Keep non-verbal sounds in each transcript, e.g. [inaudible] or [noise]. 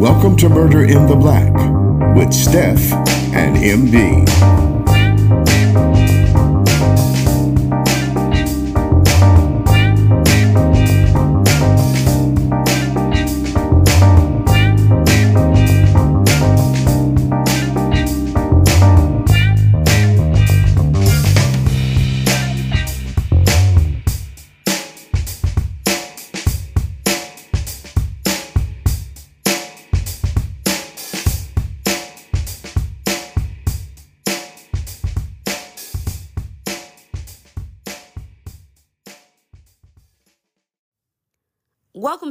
Welcome to Murder in the Black with Steph and MD.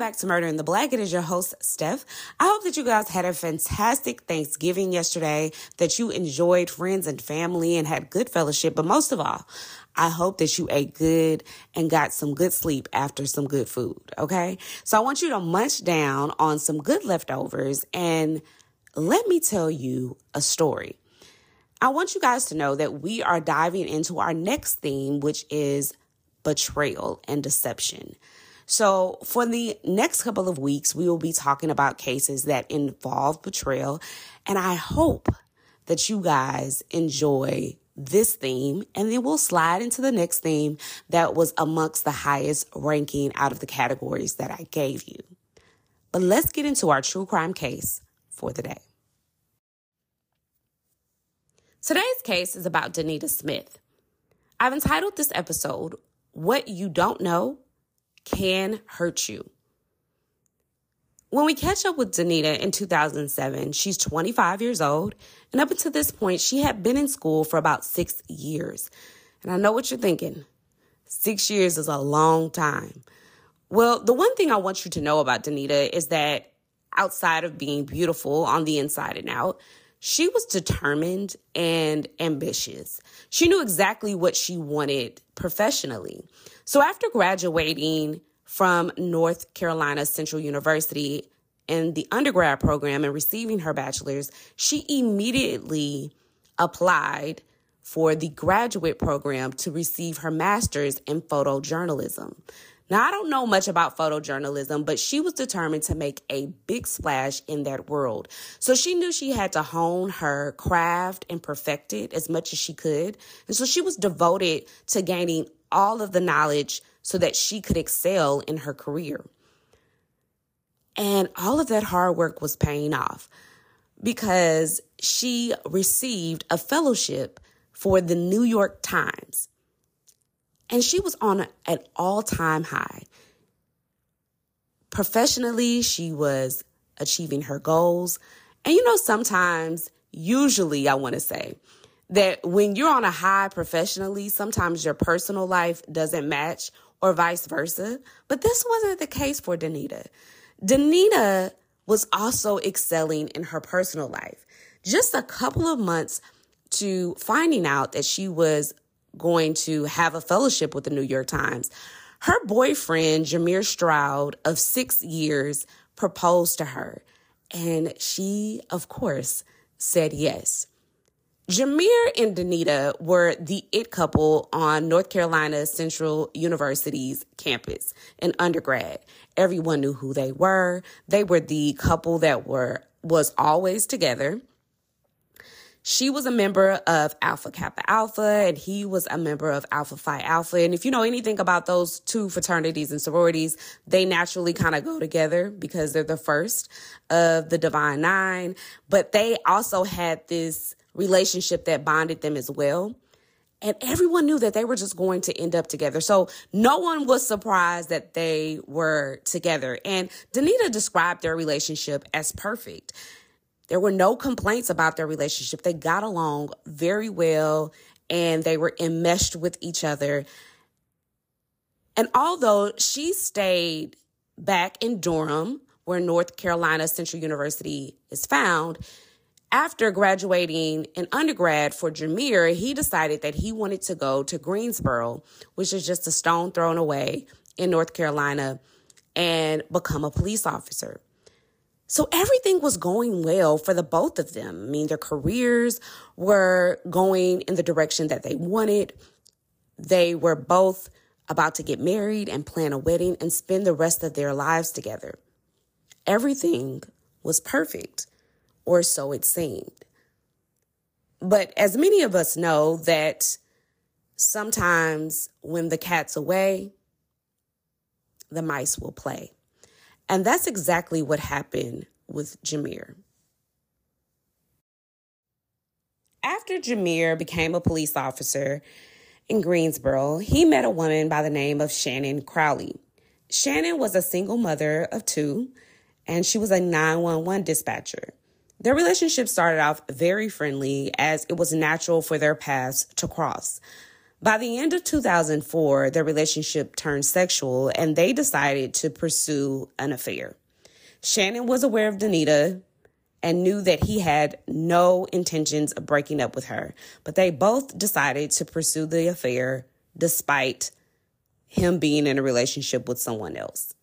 Back to Murder in the Black. It is your host, Steph. I hope that you guys had a fantastic Thanksgiving yesterday, that you enjoyed friends and family and had good fellowship. But most of all, I hope that you ate good and got some good sleep after some good food. Okay. So I want you to munch down on some good leftovers and let me tell you a story. I want you guys to know that we are diving into our next theme, which is betrayal and deception. So, for the next couple of weeks, we will be talking about cases that involve betrayal. And I hope that you guys enjoy this theme. And then we'll slide into the next theme that was amongst the highest ranking out of the categories that I gave you. But let's get into our true crime case for the day. Today's case is about Denita Smith. I've entitled this episode, What You Don't Know can hurt you. When we catch up with Denita in 2007, she's 25 years old, and up until this point, she had been in school for about six years. And I know what you're thinking six years is a long time. Well, the one thing I want you to know about Denita is that outside of being beautiful on the inside and out, she was determined and ambitious. She knew exactly what she wanted professionally. So after graduating from North Carolina Central University in the undergrad program and receiving her bachelor's, she immediately applied for the graduate program to receive her master's in photojournalism. Now, I don't know much about photojournalism, but she was determined to make a big splash in that world. So she knew she had to hone her craft and perfect it as much as she could. And so she was devoted to gaining all of the knowledge so that she could excel in her career. And all of that hard work was paying off because she received a fellowship for the New York Times. And she was on an all time high. Professionally, she was achieving her goals. And you know, sometimes, usually, I want to say, that when you're on a high professionally, sometimes your personal life doesn't match or vice versa. But this wasn't the case for Denita. Denita was also excelling in her personal life. Just a couple of months to finding out that she was going to have a fellowship with the New York Times, her boyfriend, Jermeir Stroud, of six years, proposed to her. And she, of course, said yes. Jermeir and Denita were the it couple on North Carolina Central University's campus in undergrad. Everyone knew who they were. They were the couple that were was always together. She was a member of Alpha Kappa Alpha, and he was a member of Alpha Phi Alpha. And if you know anything about those two fraternities and sororities, they naturally kind of go together because they're the first of the Divine Nine. But they also had this relationship that bonded them as well. And everyone knew that they were just going to end up together. So no one was surprised that they were together. And Denita described their relationship as perfect. There were no complaints about their relationship. They got along very well and they were enmeshed with each other. And although she stayed back in Durham, where North Carolina Central University is found, after graduating in undergrad for Jermeir, he decided that he wanted to go to Greensboro, which is just a stone thrown away in North Carolina, and become a police officer. So everything was going well for the both of them. I mean, their careers were going in the direction that they wanted. They were both about to get married and plan a wedding and spend the rest of their lives together. Everything was perfect, or so it seemed. But as many of us know, that sometimes when the cat's away, the mice will play. And that's exactly what happened with Jermeir. After Jermeir became a police officer in Greensboro, he met a woman by the name of Shannon Crawley. Shannon was a single mother of two, and she was a 911 dispatcher. Their relationship started off very friendly as it was natural for their paths to cross. By the end of 2004, their relationship turned sexual and they decided to pursue an affair. Shannon was aware of Denita and knew that he had no intentions of breaking up with her, but they both decided to pursue the affair despite him being in a relationship with someone else.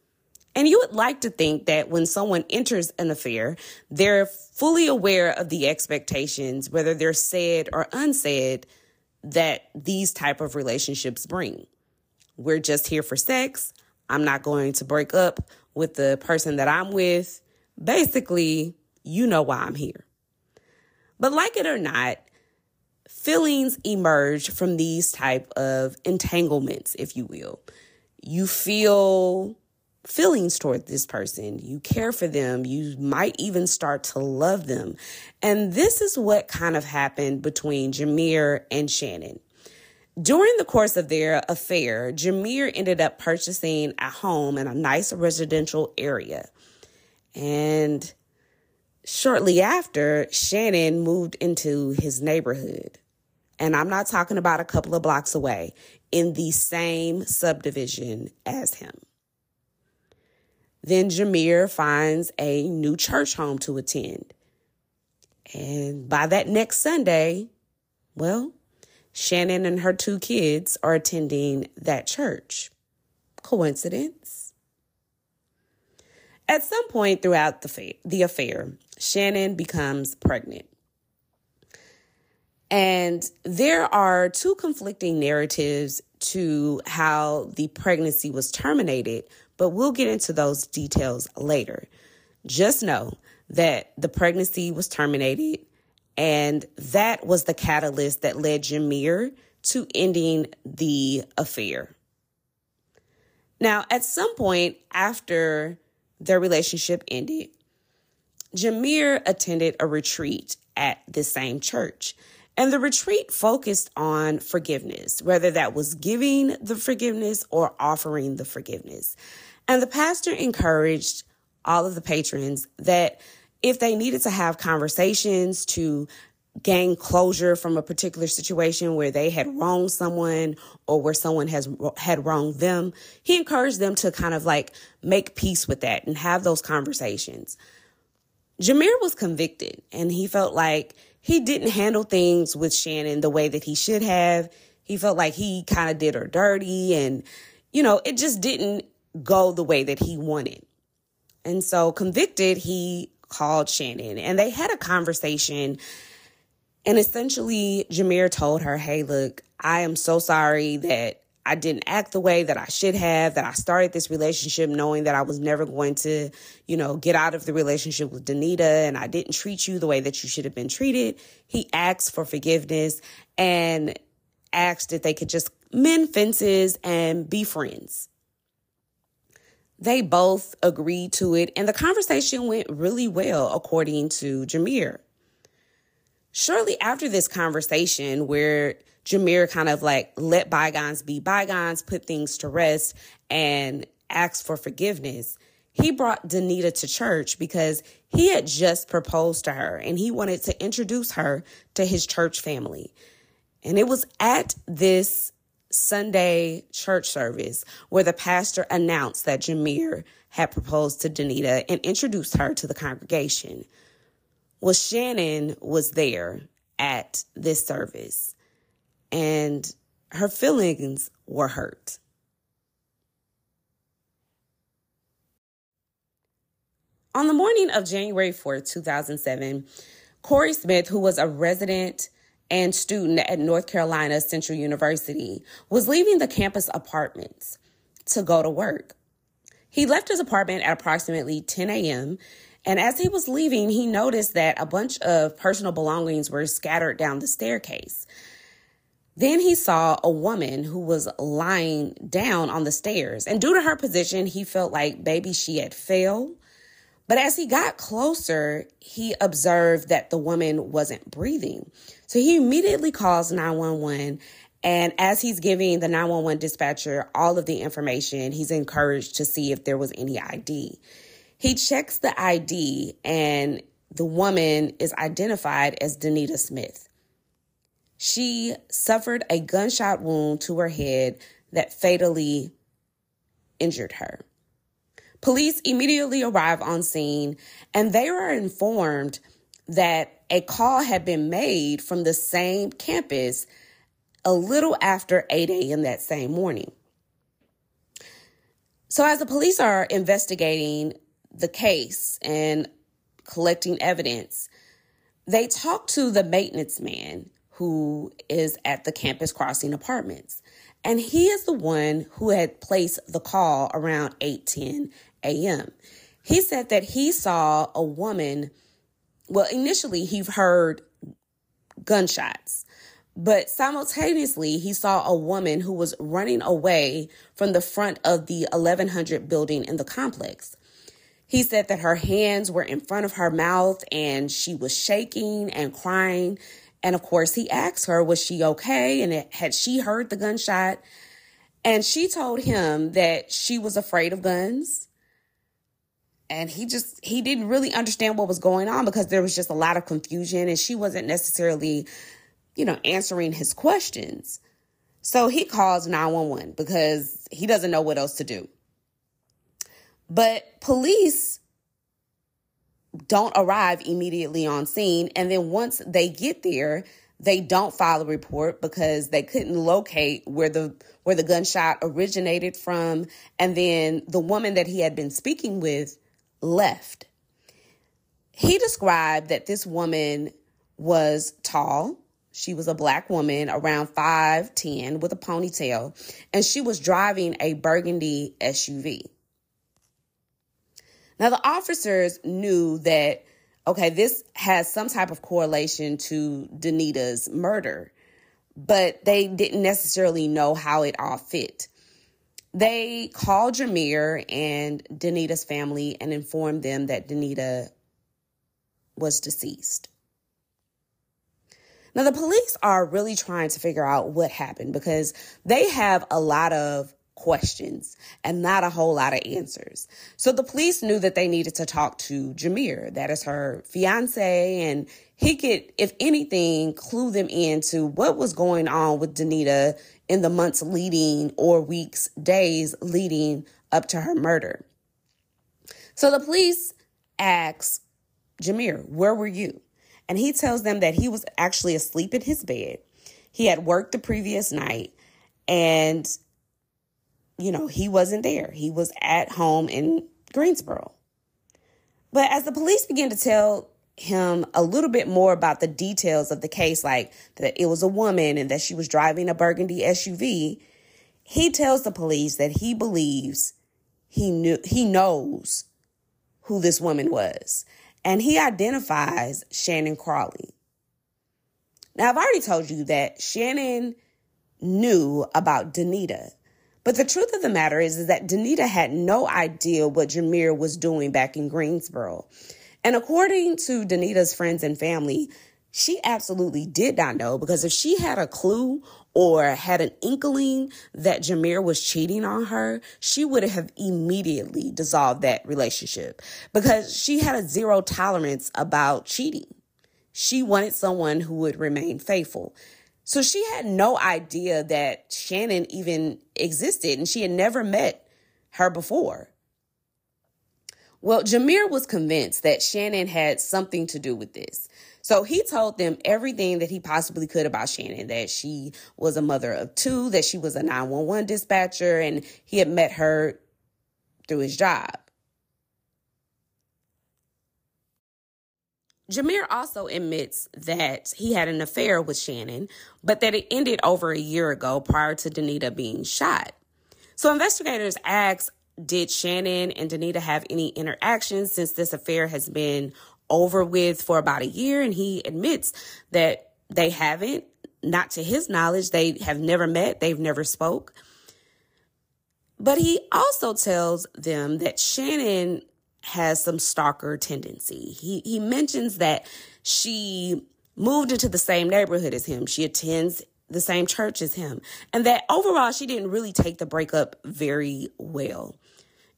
And you would like to think that when someone enters an affair, they're fully aware of the expectations, whether they're said or unsaid, that these type of relationships bring. We're just here for sex. I'm not going to break up with the person that I'm with. Basically, you know why I'm here. But like it or not, feelings emerge from these type of entanglements, if you will. You feel feelings toward this person. You care for them. You might even start to love them. And this is what kind of happened between Jermeir and Shannon. During the course of their affair, Jermeir ended up purchasing a home in a nice residential area. And shortly after, Shannon moved into his neighborhood. And I'm not talking about a couple of blocks away, in the same subdivision as him. Then Jermeir finds a new church home to attend. And by that next Sunday, well, Shannon and her two kids are attending that church. Coincidence? At some point throughout the, fa- the affair, Shannon becomes pregnant. And there are two conflicting narratives to how the pregnancy was terminated but we'll get into those details later. Just know that the pregnancy was terminated, and that was the catalyst that led Jermeir to ending the affair. Now, at some point after their relationship ended, Jermeir attended a retreat at the same church. And the retreat focused on forgiveness, whether that was giving the forgiveness or offering the forgiveness. And the pastor encouraged all of the patrons that if they needed to have conversations to gain closure from a particular situation where they had wronged someone or where someone has had wronged them, he encouraged them to kind of like make peace with that and have those conversations. Jermeir was convicted and he felt like he didn't handle things with Shannon the way that he should have. He felt like he kind of did her dirty and, you know, it just didn't go the way that he wanted. And so, convicted, he called Shannon and they had a conversation. And essentially, Jermeir told her, Hey, look, I am so sorry that I didn't act the way that I should have, that I started this relationship knowing that I was never going to, you know, get out of the relationship with Denita and I didn't treat you the way that you should have been treated. He asked for forgiveness and asked if they could just mend fences and be friends. They both agreed to it, and the conversation went really well, according to Jermeir. Shortly after this conversation, where Jermeir kind of like let bygones be bygones, put things to rest, and asked for forgiveness, he brought Denita to church because he had just proposed to her and he wanted to introduce her to his church family. And it was at this Sunday church service where the pastor announced that Jermeir had proposed to Denita and introduced her to the congregation. Well, Shannon was there at this service and her feelings were hurt. On the morning of January 4th, 2007, Corey Smith, who was a resident and student at North Carolina Central University, was leaving the campus apartments to go to work. He left his apartment at approximately 10 a.m. And as he was leaving, he noticed that a bunch of personal belongings were scattered down the staircase. Then he saw a woman who was lying down on the stairs. And due to her position, he felt like maybe she had fell. But as he got closer, he observed that the woman wasn't breathing. So he immediately calls 911. And as he's giving the 911 dispatcher all of the information, he's encouraged to see if there was any ID. He checks the ID, and the woman is identified as Denita Smith. She suffered a gunshot wound to her head that fatally injured her. Police immediately arrive on scene and they were informed that a call had been made from the same campus a little after 8 a.m. that same morning. So, as the police are investigating the case and collecting evidence, they talk to the maintenance man who is at the campus crossing apartments. And he is the one who had placed the call around 8:10 a.m. He said that he saw a woman well initially he heard gunshots but simultaneously he saw a woman who was running away from the front of the 1100 building in the complex he said that her hands were in front of her mouth and she was shaking and crying. And of course, he asked her, was she okay? And it, had she heard the gunshot? And she told him that she was afraid of guns. And he just, he didn't really understand what was going on because there was just a lot of confusion and she wasn't necessarily, you know, answering his questions. So he calls 911 because he doesn't know what else to do. But police don't arrive immediately on scene. And then once they get there, they don't file a report because they couldn't locate where the where the gunshot originated from and then the woman that he had been speaking with left. He described that this woman was tall. She was a black woman around 5'10 with a ponytail and she was driving a burgundy suv now, the officers knew that, okay, this has some type of correlation to Denita's murder, but they didn't necessarily know how it all fit. They called Jermeir and Denita's family and informed them that Denita was deceased. Now, the police are really trying to figure out what happened because they have a lot of questions and not a whole lot of answers. So the police knew that they needed to talk to Jermeir, that is her fiance, and he could, if anything, clue them into what was going on with Denita in the months leading or weeks, days leading up to her murder. So the police asks Jermeir, where were you? And he tells them that he was actually asleep in his bed. He had worked the previous night and you know, he wasn't there. He was at home in Greensboro. But as the police began to tell him a little bit more about the details of the case, like that it was a woman and that she was driving a burgundy SUV, he tells the police that he believes he knew he knows who this woman was. And he identifies Shannon Crawley. Now, I've already told you that Shannon knew about Denita. But the truth of the matter is, is that Denita had no idea what Jermeir was doing back in Greensboro. And according to Denita's friends and family, she absolutely did not know because if she had a clue or had an inkling that Jermeir was cheating on her, she would have immediately dissolved that relationship because she had a zero tolerance about cheating. She wanted someone who would remain faithful. So she had no idea that Shannon even existed and she had never met her before. Well, Jermeir was convinced that Shannon had something to do with this. So he told them everything that he possibly could about Shannon that she was a mother of two, that she was a 911 dispatcher, and he had met her through his job. Jermeir also admits that he had an affair with Shannon, but that it ended over a year ago prior to Denita being shot. So investigators asked did Shannon and Denita have any interactions since this affair has been over with for about a year? And he admits that they haven't, not to his knowledge. They have never met, they've never spoke. But he also tells them that Shannon has some stalker tendency. He he mentions that she moved into the same neighborhood as him. She attends the same church as him. And that overall she didn't really take the breakup very well.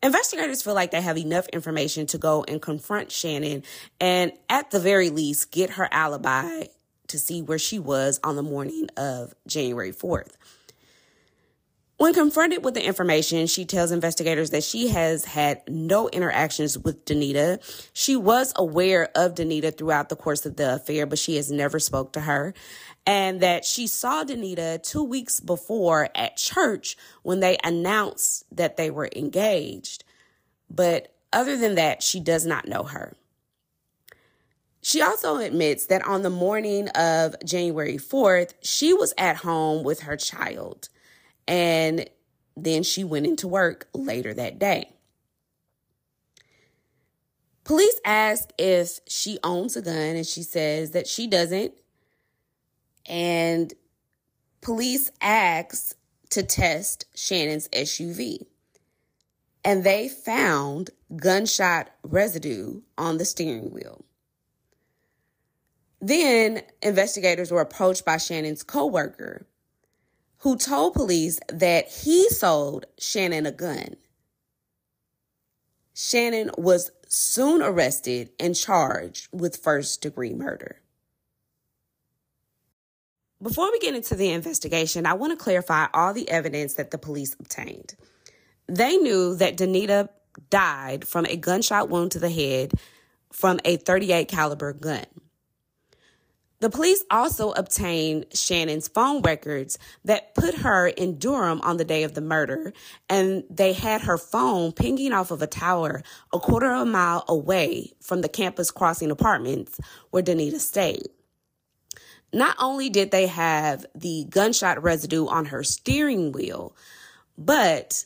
Investigators feel like they have enough information to go and confront Shannon and at the very least get her alibi to see where she was on the morning of January 4th. When confronted with the information, she tells investigators that she has had no interactions with Denita. She was aware of Denita throughout the course of the affair, but she has never spoke to her. And that she saw Denita two weeks before at church when they announced that they were engaged. But other than that, she does not know her. She also admits that on the morning of January 4th, she was at home with her child. And then she went into work later that day. Police ask if she owns a gun, and she says that she doesn't. And police ask to test Shannon's SUV. And they found gunshot residue on the steering wheel. Then investigators were approached by Shannon's coworker who told police that he sold Shannon a gun. Shannon was soon arrested and charged with first degree murder. Before we get into the investigation, I want to clarify all the evidence that the police obtained. They knew that Denita died from a gunshot wound to the head from a 38 caliber gun. The police also obtained Shannon's phone records that put her in Durham on the day of the murder, and they had her phone pinging off of a tower a quarter of a mile away from the campus crossing apartments where Denita stayed. Not only did they have the gunshot residue on her steering wheel, but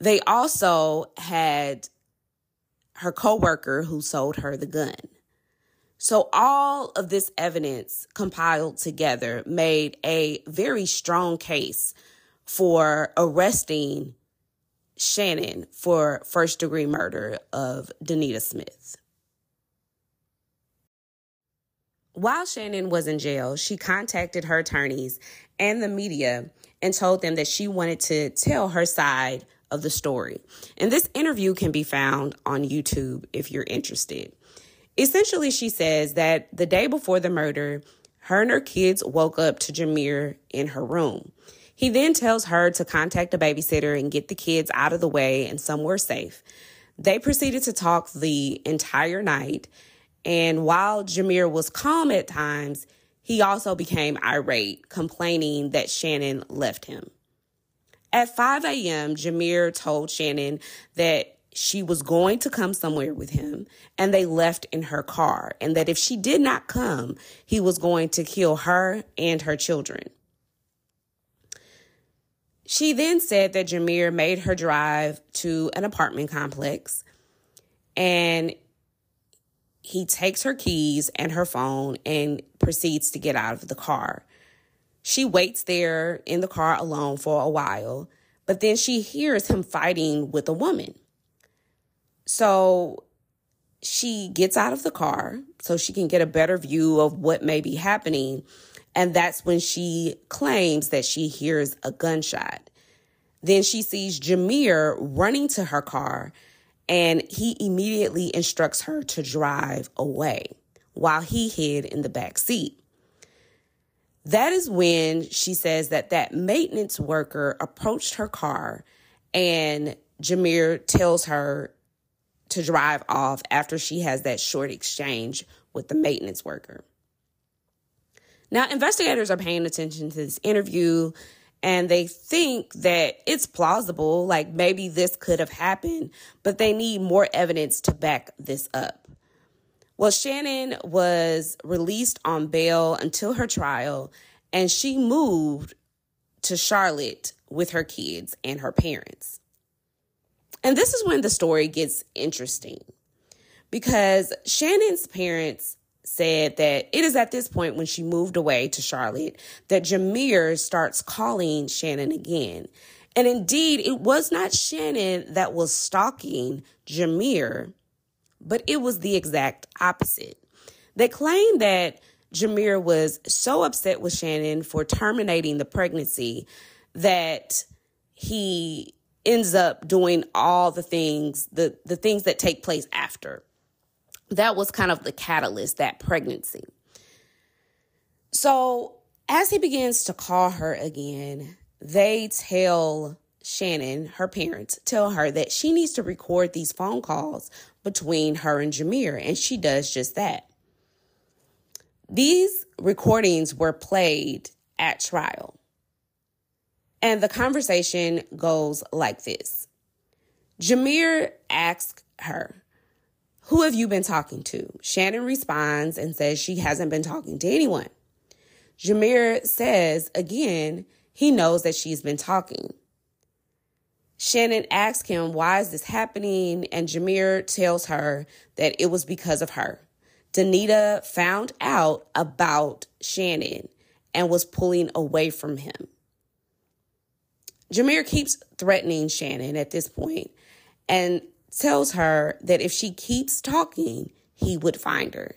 they also had her coworker who sold her the gun. So all of this evidence compiled together made a very strong case for arresting Shannon for first degree murder of Denita Smith. While Shannon was in jail, she contacted her attorneys and the media and told them that she wanted to tell her side of the story. And this interview can be found on YouTube if you're interested. Essentially, she says that the day before the murder, her and her kids woke up to Jermeir in her room. He then tells her to contact a babysitter and get the kids out of the way and somewhere safe. They proceeded to talk the entire night. And while Jermeir was calm at times, he also became irate, complaining that Shannon left him. At 5 a.m., Jermeir told Shannon that she was going to come somewhere with him and they left in her car and that if she did not come, he was going to kill her and her children. She then said that Jermeir made her drive to an apartment complex and he takes her keys and her phone and proceeds to get out of the car. She waits there in the car alone for a while, but then she hears him fighting with a woman. So she gets out of the car so she can get a better view of what may be happening. And that's when she claims that she hears a gunshot. Then she sees Jermeir running to her car and he immediately instructs her to drive away while he hid in the back seat. That is when she says that that maintenance worker approached her car and Jermeir tells her to drive off after she has that short exchange with the maintenance worker. Now, investigators are paying attention to this interview and they think that it's plausible, like maybe this could have happened, but they need more evidence to back this up. Well, Shannon was released on bail until her trial, and she moved to Charlotte with her kids and her parents. And this is when the story gets interesting because Shannon's parents said that it is at this point when she moved away to Charlotte that Jermeir starts calling Shannon again. And indeed, it was not Shannon that was stalking Jermeir, but it was the exact opposite. They claimed that Jermeir was so upset with Shannon for terminating the pregnancy that he ends up doing all the things the the things that take place after that was kind of the catalyst that pregnancy so as he begins to call her again they tell Shannon, her parents, tell her that she needs to record these phone calls between her and Jermeir, and she does just that. These recordings were played at trial. And the conversation goes like this Jermeir asks her, Who have you been talking to? Shannon responds and says she hasn't been talking to anyone. Jermeir says again, he knows that she's been talking. Shannon asks him, Why is this happening? And Jermeir tells her that it was because of her. Denita found out about Shannon and was pulling away from him. Jermeir keeps threatening Shannon at this point and tells her that if she keeps talking, he would find her.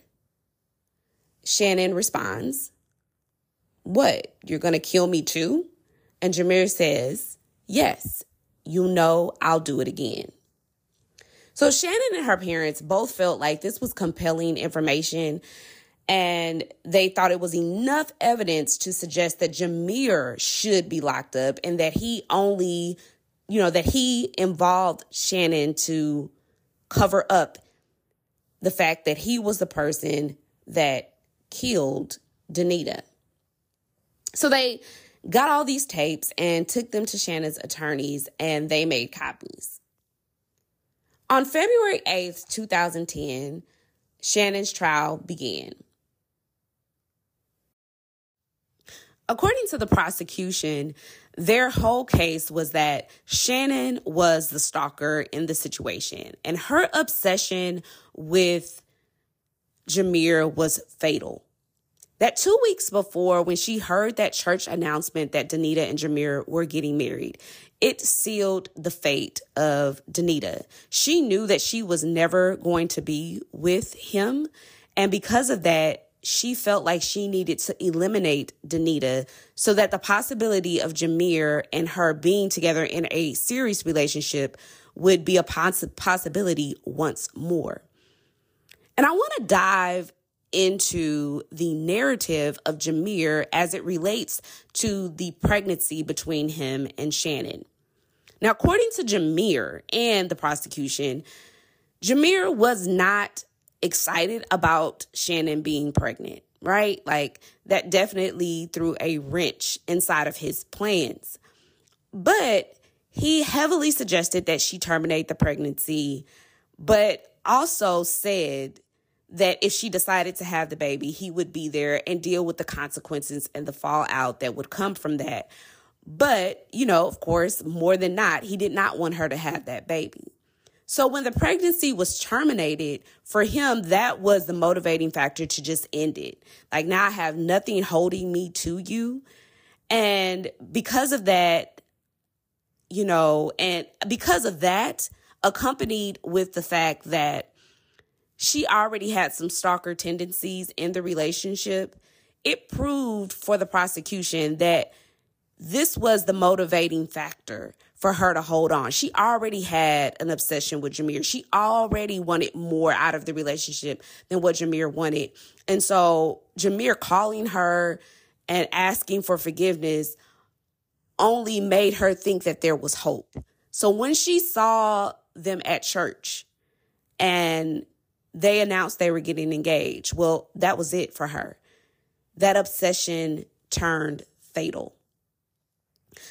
Shannon responds, What? You're going to kill me too? And Jermeir says, Yes, you know I'll do it again. So Shannon and her parents both felt like this was compelling information and they thought it was enough evidence to suggest that Jermeir should be locked up and that he only, you know, that he involved Shannon to cover up the fact that he was the person that killed Denita. So they got all these tapes and took them to Shannon's attorneys and they made copies. On February 8th, 2010, Shannon's trial began. According to the prosecution, their whole case was that Shannon was the stalker in the situation, and her obsession with Jermeir was fatal. That two weeks before, when she heard that church announcement that Denita and Jermeir were getting married, it sealed the fate of Denita. She knew that she was never going to be with him. And because of that, she felt like she needed to eliminate Denita so that the possibility of Jermeir and her being together in a serious relationship would be a poss- possibility once more. And I want to dive into the narrative of Jermeir as it relates to the pregnancy between him and Shannon. Now, according to Jermeir and the prosecution, Jermeir was not excited about Shannon being pregnant, right? Like that definitely threw a wrench inside of his plans. But he heavily suggested that she terminate the pregnancy, but also said that if she decided to have the baby, he would be there and deal with the consequences and the fallout that would come from that. But, you know, of course, more than not, he did not want her to have that baby. So when the pregnancy was terminated, for him, that was the motivating factor to just end it. Like now I have nothing holding me to you. And because of that, you know, and because of that, accompanied with the fact that she already had some stalker tendencies in the relationship, it proved for the prosecution that this was the motivating factor for her to hold on. She already had an obsession with Jermeir. She already wanted more out of the relationship than what Jermeir wanted. And so Jermeir calling her and asking for forgiveness only made her think that there was hope. So when she saw them at church and they announced they were getting engaged. Well, that was it for her. That obsession turned fatal.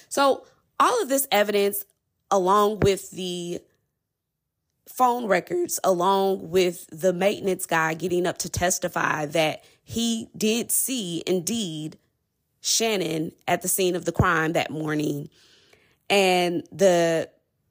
So, all of this evidence, along with the phone records, along with the maintenance guy getting up to testify that he did see indeed Shannon at the scene of the crime that morning, and the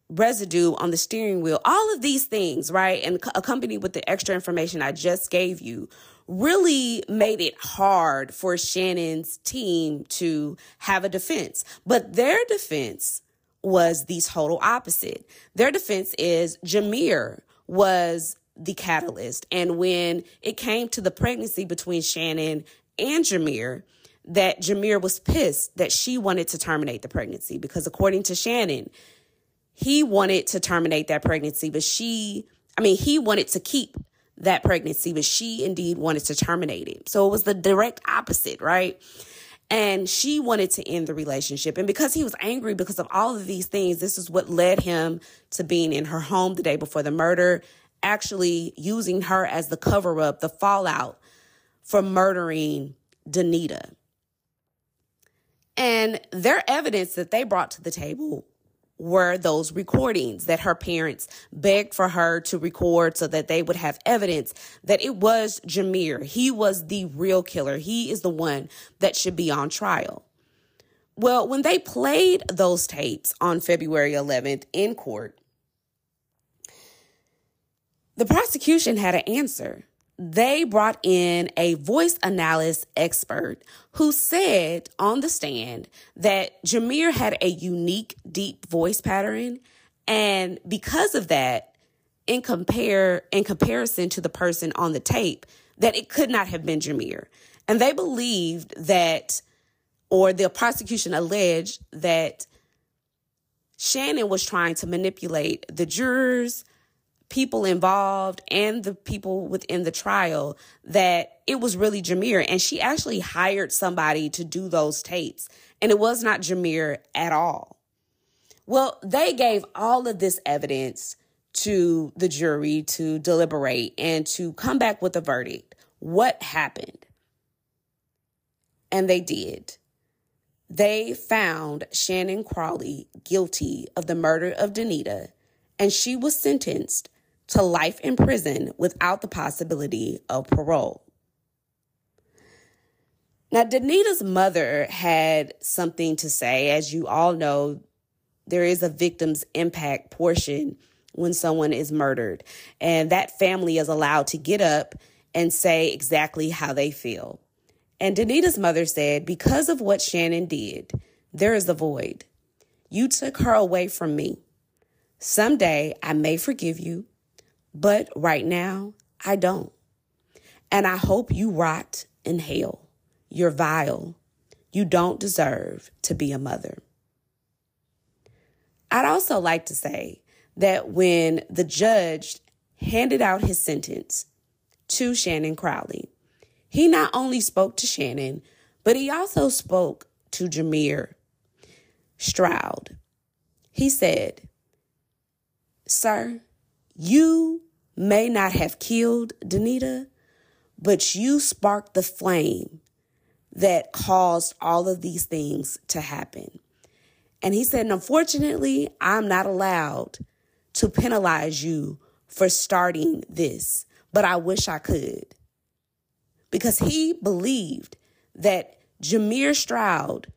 residue on the steering wheel, all of these things, right? And accompanied with the extra information I just gave you, really made it hard for Shannon's team to have a defense. But their defense was the total opposite. Their defense is Jermeir was the catalyst. And when it came to the pregnancy between Shannon and Jermeir, that Jermeir was pissed that she wanted to terminate the pregnancy because according to Shannon, he wanted to terminate that pregnancy, but she, I mean, he wanted to keep that pregnancy, but she indeed wanted to terminate it. So it was the direct opposite, right? And she wanted to end the relationship. And because he was angry because of all of these things, this is what led him to being in her home the day before the murder, actually using her as the cover up, the fallout for murdering Denita. And their evidence that they brought to the table were those recordings that her parents begged for her to record so that they would have evidence that it was Jermeir. He was the real killer. He is the one that should be on trial. Well, when they played those tapes on February 11th in court, the prosecution had an answer they brought in a voice analysis expert who said on the stand that Jermeir had a unique deep voice pattern. And because of that in compare in comparison to the person on the tape that it could not have been Jermeir. And they believed that or the prosecution alleged that Shannon was trying to manipulate the jurors people involved and the people within the trial that it was really Jermeir. And she actually hired somebody to do those tapes. And it was not Jermeir at all. Well, they gave all of this evidence to the jury to deliberate and to come back with a verdict. What happened? And they did. They found Shannon Crawley guilty of the murder of Denita, and she was sentenced to life in prison without the possibility of parole. Now, Denita's mother had something to say. As you all know, there is a victim's impact portion when someone is murdered, and that family is allowed to get up and say exactly how they feel. And Denita's mother said, Because of what Shannon did, there is a void. You took her away from me. Someday I may forgive you, but right now, I don't. And I hope you rot in hell. You're vile. You don't deserve to be a mother. I'd also like to say that when the judge handed out his sentence to Shannon Crawley, he not only spoke to Shannon, but he also spoke to Jermeir Stroud. He said, Sir, you may not have killed Denita, but you sparked the flame that caused all of these things to happen. And he said, unfortunately, I'm not allowed to penalize you for starting this, but I wish I could. Because he believed that Jermeir Stroud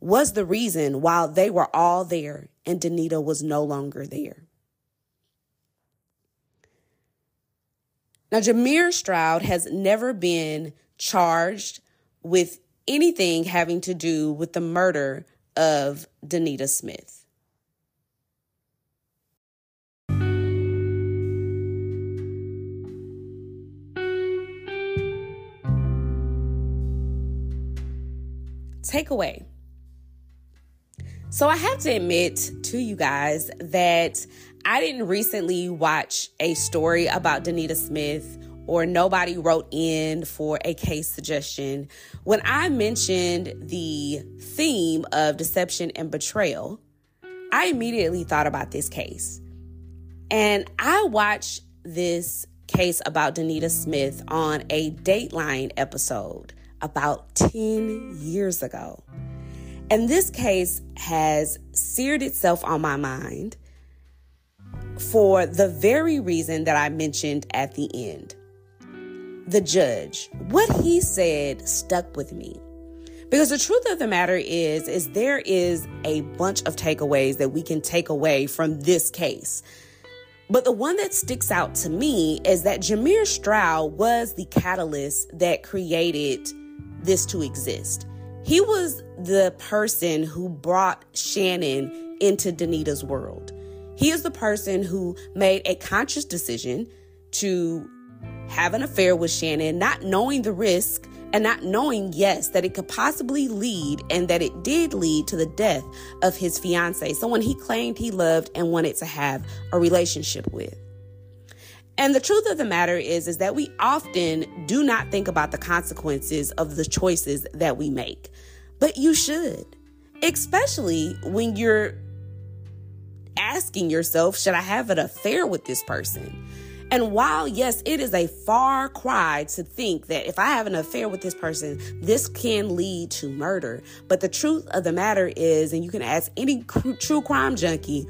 was the reason while they were all there and Denita was no longer there. Now, Jermeir Stroud has never been charged with anything having to do with the murder of Denita Smith. Takeaway. So, I have to admit to you guys that I didn't recently watch a story about Denita Smith or nobody wrote in for a case suggestion. When I mentioned the theme of deception and betrayal, I immediately thought about this case. And I watched this case about Denita Smith on a Dateline episode about 10 years ago. And this case has seared itself on my mind for the very reason that I mentioned at the end. The judge, what he said stuck with me Because the truth of the matter is is there is a bunch of takeaways that we can take away from this case. But the one that sticks out to me is that Jermeir Stroud was the catalyst that created this to exist. He was the person who brought Shannon into Denita's world. He is the person who made a conscious decision to have an affair with Shannon, not knowing the risk and not knowing, yes, that it could possibly lead and that it did lead to the death of his fiance, someone he claimed he loved and wanted to have a relationship with. And the truth of the matter is is that we often do not think about the consequences of the choices that we make. But you should. Especially when you're asking yourself, should I have an affair with this person? And while, yes, it is a far cry to think that if I have an affair with this person, this can lead to murder. But the truth of the matter is, and you can ask any true crime junkie,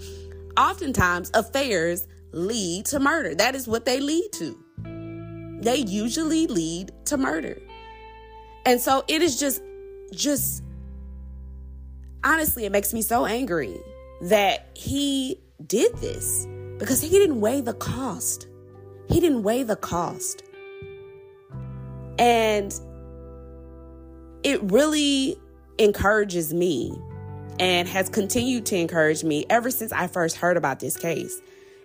oftentimes affairs lead to murder. That is what they lead to. They usually lead to murder. And so it is just, just, honestly, it makes me so angry that he did this because he didn't weigh the cost. He didn't weigh the cost. And it really encourages me and has continued to encourage me ever since I first heard about this case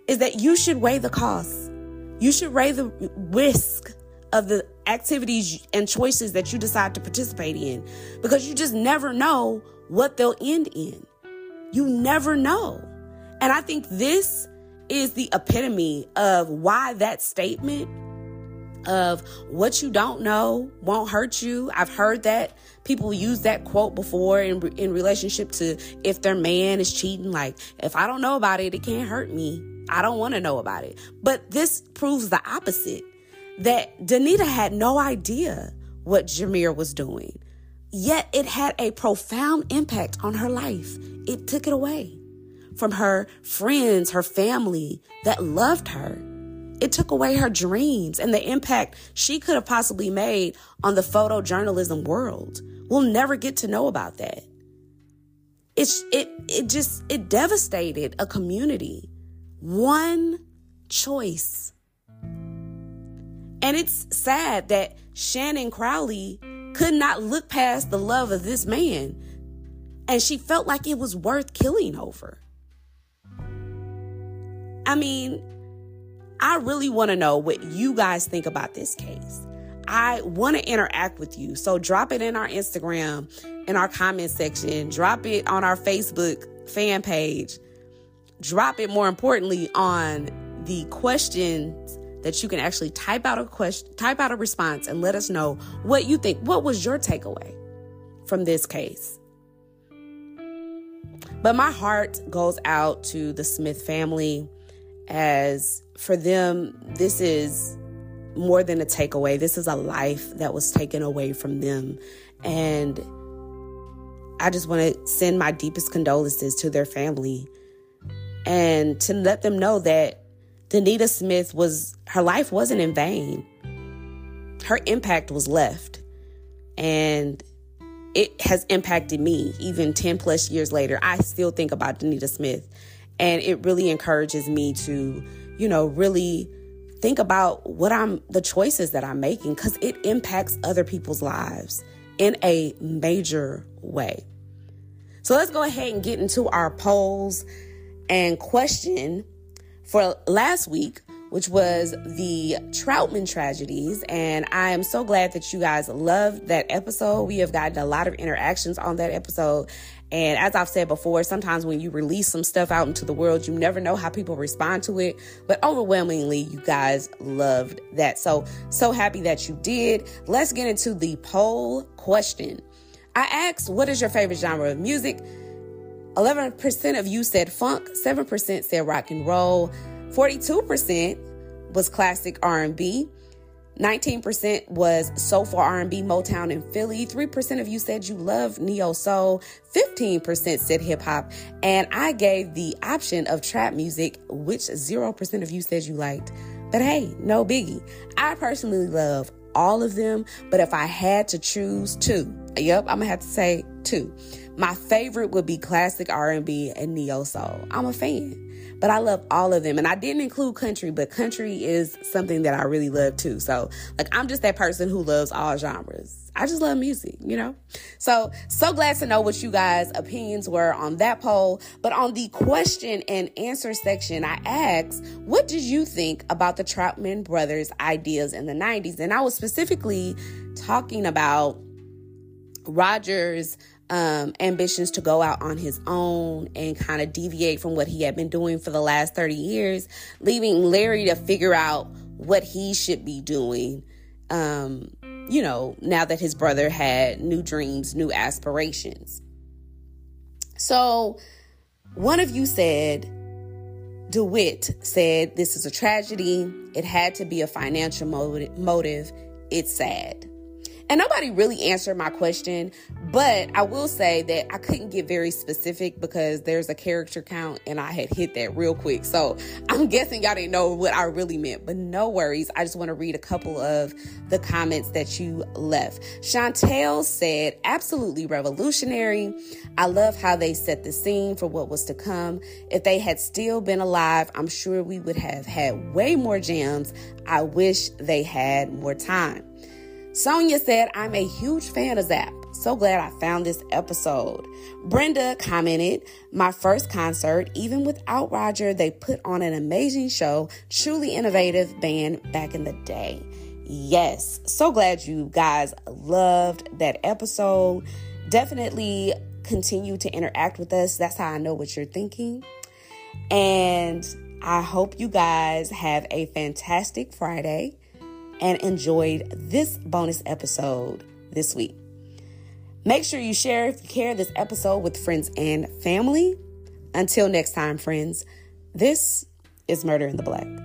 is that you should weigh the cost. You should weigh the risk of the activities and choices that you decide to participate in because you just never know what they'll end in. You never know. And I think this is the epitome of why that statement of what you don't know won't hurt you. I've heard that people use that quote before in in relationship to if their man is cheating like if I don't know about it it can't hurt me. I don't want to know about it. But this proves the opposite. That Denita had no idea what Jermeir was doing. Yet it had a profound impact on her life. It took it away from her friends, her family that loved her. It took away her dreams and the impact she could have possibly made on the photojournalism world. We'll never get to know about that. It's, it, it just, it devastated a community. One choice. And it's sad that Shannon Crawley could not look past the love of this man. And she felt like it was worth killing over. I mean, I really want to know what you guys think about this case. I want to interact with you. So drop it in our Instagram, in our comment section, drop it on our Facebook fan page, drop it more importantly on the questions that you can actually type out a question, type out a response and let us know what you think. What was your takeaway from this case? But my heart goes out to the Smith family as for them, this is more than a takeaway. This is a life that was taken away from them. And I just want to send my deepest condolences to their family and to let them know that Denita Smith was, her life wasn't in vain. Her impact was left. And it has impacted me even 10 plus years later. I still think about Denita Smith and it really encourages me to, you know, really think about what I'm, the choices that I'm making, because it impacts other people's lives in a major way. So let's go ahead and get into our polls and question for last week, which was the Troutman tragedies. And I am so glad that you guys loved that episode. We have gotten a lot of interactions on that episode. And as I've said before, sometimes when you release some stuff out into the world, you never know how people respond to it. But overwhelmingly, you guys loved that. So, so happy that you did. Let's get into the poll question. I asked, what is your favorite genre of music? 11% of you said funk, 7% said rock and roll, 42% was classic R&B, 19% was soulful R&B, Motown, and Philly. 3% of you said you love neo soul. 15% said hip hop. And I gave the option of trap music, which 0% of you said you liked. But hey, no biggie. I personally love all of them, but if I had to choose two, Yep, I'm gonna have to say two. My favorite would be classic R&B and neo soul. I'm a fan but I love all of them. And I didn't include country, but country is something that I really love too. So, like, I'm just that person who loves all genres. I just love music, you know? So, so glad to know what you guys' opinions were on that poll. But on the question and answer section, I asked, what did you think about the Troutman brothers' ideas in the 90s? And I was specifically talking about Roger's um, ambitions to go out on his own and kind of deviate from what he had been doing for the last 30 years, leaving Larry to figure out what he should be doing. Um, you know, now that his brother had new dreams, new aspirations. So, one of you said, DeWitt said, This is a tragedy. It had to be a financial motive. It's sad. And nobody really answered my question, but I will say that I couldn't get very specific because there's a character count and I had hit that real quick. So I'm [laughs] guessing y'all didn't know what I really meant, but no worries. I just want to read a couple of the comments that you left. Chantel said, absolutely revolutionary. I love how they set the scene for what was to come. If they had still been alive, I'm sure we would have had way more gems. I wish they had more time. Sonia said, I'm a huge fan of Zapp. So glad I found this episode. Brenda commented, My first concert, even without Roger, they put on an amazing show, truly innovative band back in the day. Yes, so glad you guys loved that episode. Definitely continue to interact with us. That's how I know what you're thinking. And I hope you guys have a fantastic Friday and enjoyed this bonus episode this week. Make sure you share if you care this episode with friends and family. Until next time, friends, this is Murder in the Black.